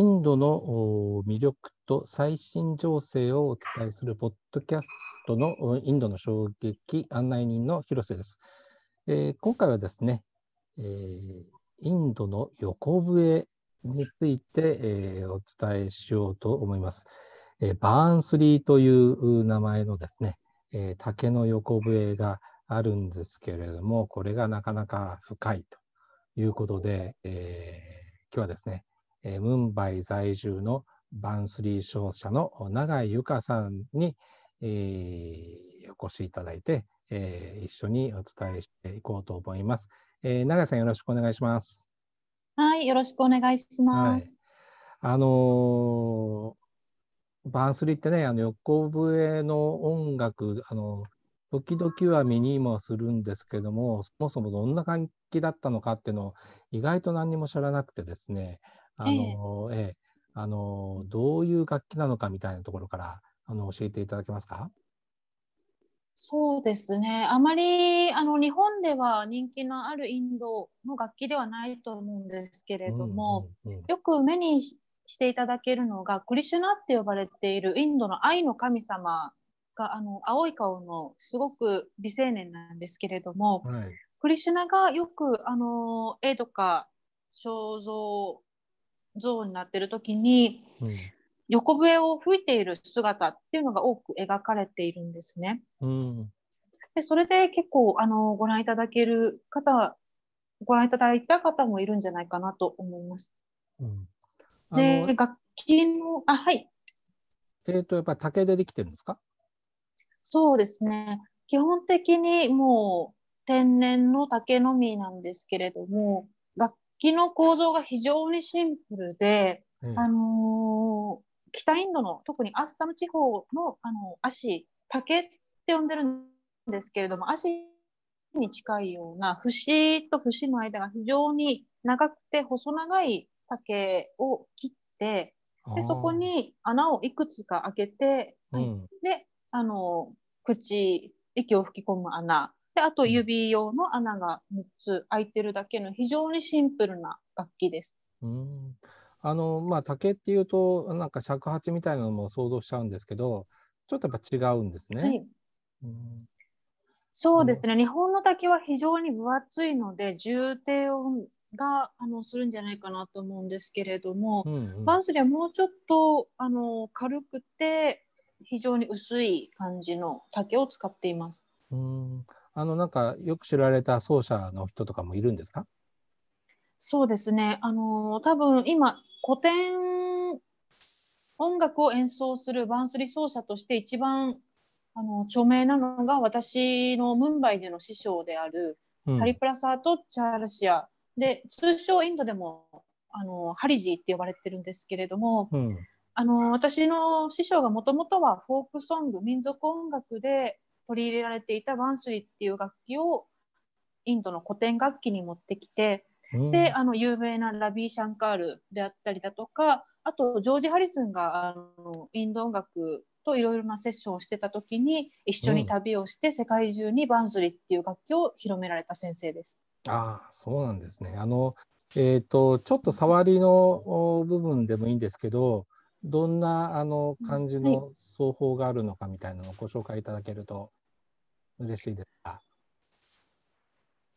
インドの魅力と最新情勢をお伝えするポッドキャストのインドの衝撃案内人の広瀬です。えー、今回はですね、えー、インドの横笛について、えー、お伝えしようと思います。えバーンスリーという名前のですね、え竹の横笛があるんですけれども、これがなかなか深いということで、え今日はですね、えー、ムンバイ在住のバンスリー商社の永井由香さんに、えー、お越しいただいて、えー、一緒にお伝えしていこうと思います。えー、永井さんよろしくお願いします。はい、よろしくお願いします。はい、あのー、バンスリーってね、あの横笛の音楽、あの時々は見にもするんですけども、そもそもどんな感じだったのかっていうのを意外と何にも知らなくてですね、あの、ええ、あの、どういう楽器なのかみたいなところから、あの、教えていただけますか？そうですね。あまりあの日本では人気のあるインドの楽器ではないと思うんですけれども、うんうんうん、よく目にしていただけるのがクリシュナって呼ばれているインドの愛の神様があの青い顔のすごく美青年なんですけれども、はい、クリシュナがよくあの絵とか肖像像になってる時に、うん、横笛を吹いている姿っていうのが多く描かれているんですね。うん、でそれで結構あのご覧いただける方ご覧いただいた方もいるんじゃないかなと思います。うん、で楽器のあはい。えっ、ー、とやっぱり竹でできてるんですか？そうですね。基本的にもう天然の竹のみなんですけれども楽木の構造が非常にシンプルで、うん、あのー、北インドの特にアスタム地方のあの足竹って呼んでるんですけれども足に近いような節と節の間が非常に長くて細長い竹を切ってでそこに穴をいくつか開けて、うん、であの口息を吹き込む穴であと指用の穴が3つ開いてるだけの非常にシンプルな楽器です。うん。あのまあ、竹っていうとなんか尺八みたいなのも想像しちゃうんですけどちょっとやっぱ違うんですね。はい。うん、そうですね、日本の竹は非常に分厚いので重低音があのするんじゃないかなと思うんですけれども、うんうん、バンスリはもうちょっとあの軽くて非常に薄い感じの竹を使っています。うんあのなんかよく知られた奏者の人とかもいるんですか？そうですね。あの多分今古典音楽を演奏するバンスリ奏者として一番あの著名なのが私のムンバイでの師匠である、うん、ハリプラサート・チャールシア。で通称インドでもあのハリジーって呼ばれてるんですけれども、うん、あの私の師匠がもともとはフォークソング民族音楽で取り入れられていたバンスリっていう楽器をインドの古典楽器に持ってきて、うん、であの有名なラビー・シャンカールであったりだとかあとジョージ・ハリスンがあのインド音楽といろいろなセッションをしてた時に一緒に旅をして世界中にバンスリっていう楽器を広められた先生です。ああそうなんですね。あのえーと、とちょっと触りの部分でもいいんですけどどんなあの感じの奏法があるのかみたいなのをご紹介いただけると嬉しいですか？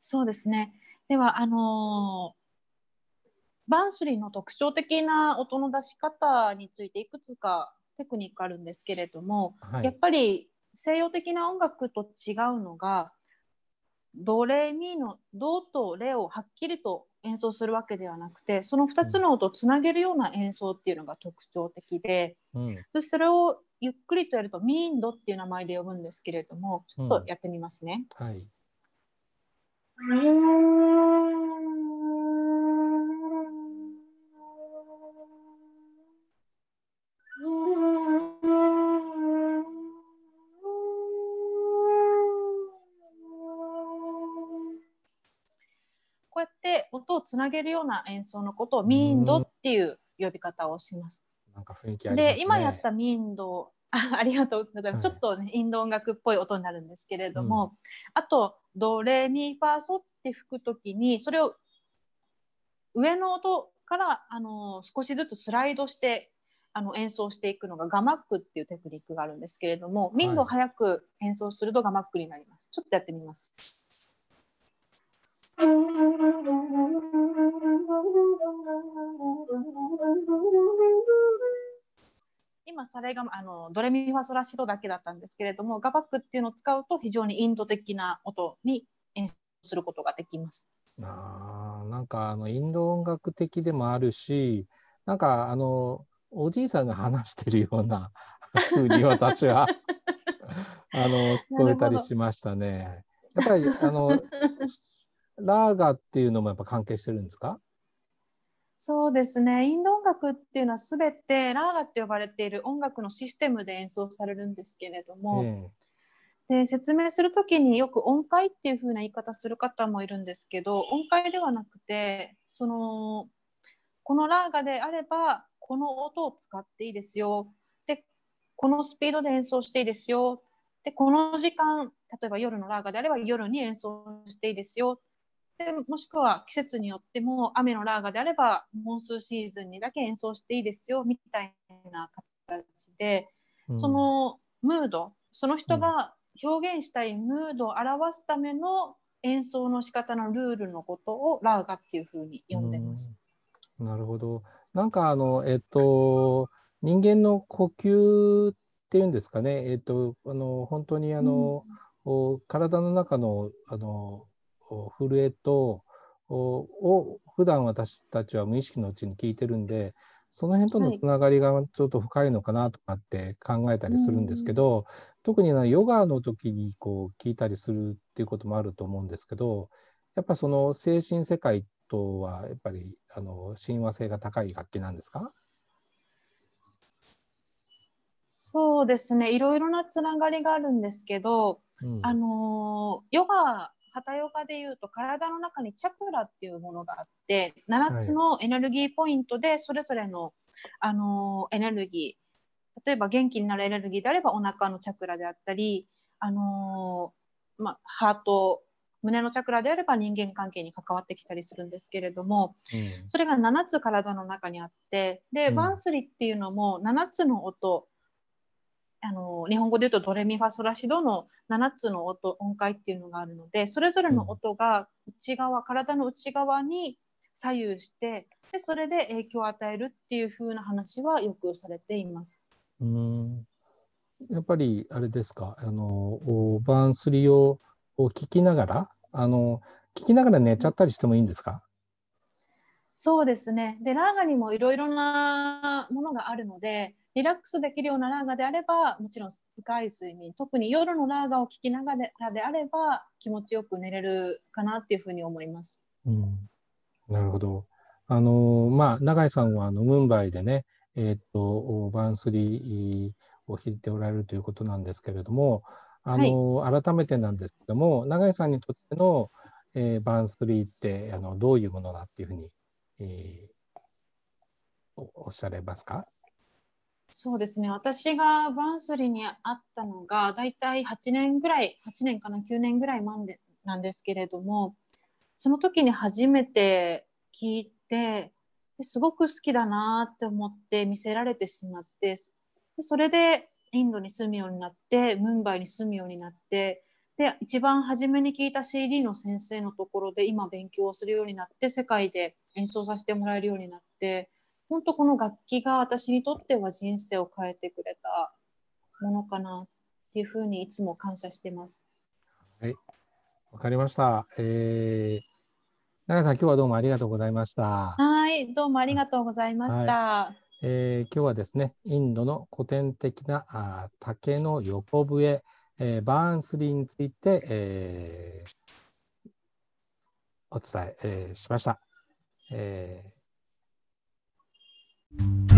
そうですね。では、あのー、バンスリーの特徴的な音の出し方についていくつかテクニックあるんですけれども、はい、やっぱり西洋的な音楽と違うのがドレミのドとレをはっきりと演奏するわけではなくてその2つの音をつなげるような演奏っていうのが特徴的で、うん、それをゆっくりとやるとミーンドっていう名前で呼ぶんですけれどもちょっとやってみますね。うん、はいをつなげるような演奏のことをミーンドっていう呼び方をします。なんか雰囲気ありますね。で今やったミンド あありがとうございます、はい、ちょっと、ね、インド音楽っぽい音になるんですけれども、うん、あとドレミファソって吹くときにそれを上の音からあの少しずつスライドしてあの演奏していくのがガマックっていうテクニックがあるんですけれども、民度早く演奏するとガマックになります。ちょっとやってみます。今サレがあのドレミファソラシドだけだったんですけれどもガバックっていうのを使うと非常にインド的な音に演奏することができます。あなんかあのインド音楽的でもあるしなんかあのおじいさんが話してるようなふうに私は あの聞こえたりしましたね。やっぱりあの ラーガっていうのもやっぱ関係してるんですか？そうですね。インド音楽っていうのは全てラーガって呼ばれている音楽のシステムで演奏されるんですけれども、えで説明する時によく音階っていう風な言い方する方もいるんですけど音階ではなくてそのこのラーガであればこの音を使っていいですよ。でこのスピードで演奏していいですよ。でこの時間例えば夜のラーガであれば夜に演奏していいですよでもしくは季節によっても雨のラーガであればモンスーシーズンにだけ演奏していいですよみたいな形で、うん、そのムードその人が表現したいムードを表すための演奏の仕方のルールのことをラーガっていうふうに呼んでます。なるほど。なんかあのえっと人間の呼吸っていうんですかね。えっとあの本当にあの、うん、体の中のあの震えとを普段私たちは無意識のうちに聞いてるんでその辺とのつながりがちょっと深いのかなとかって考えたりするんですけど、はい、特にヨガの時にこう聞いたりするっていうこともあると思うんですけどやっぱその精神世界とはやっぱりあの親和性が高い楽器なんですか？そうですね。いろいろなつながりがあるんですけど、うん、あのヨガハタヨガでいうと体の中にチャクラっていうものがあって7つのエネルギーポイントでそれぞれの、はい、あのエネルギー例えば元気になるエネルギーであればお腹のチャクラであったり、あのまハート胸のチャクラであれば人間関係に関わってきたりするんですけれども、うん、それが7つ体の中にあってで、うん、バンスリっていうのも7つの音日本語で言うとドレミファソラシドの7つの音音階っていうのがあるのでそれぞれの音が内側、体の内側に左右してでそれで影響を与えるっていう風な話はよくされています。うんやっぱりあれですか？あのバーンスリーを聞きながらあの聞きながら寝ちゃったりしてもいいんですかそうですねでラーガにもいろいろなものがあるのでリラックスできるようなラーガであればもちろん深い睡眠特に夜のラーガを聞きながらであれば気持ちよく寝れるかなっていうふうに思います。うん、なるほど。あのまあ永井さんはあのムンバイでね、えー、っとバンスリーを弾いておられるということなんですけれども、あの、はい、改めてなんですけども永井さんにとっての、えー、バンスリーってあのどういうものだっていうふうに、えー、おっしゃれますか？そうですね。私がバンスリーに会ったのが大体8年ぐらい8年かな9年ぐらい前でなんですけれどもその時に初めて聞いてすごく好きだなって思って見せられてしまってそれでインドに住むようになってムンバイに住むようになってで一番初めに聞いた CD の先生のところで今勉強をするようになって世界で演奏させてもらえるようになって本当この楽器が私にとっては人生を変えてくれたものかなっていうふうにいつも感謝してます。はい、わかりました。えー、長さん、今日はどうもありがとうございました。はい、どうもありがとうございました。はい、えー、今日はですね、インドの古典的なあ竹の横笛、えー、バーンスリーについて、えー、お伝ええー、しました。えー Thank you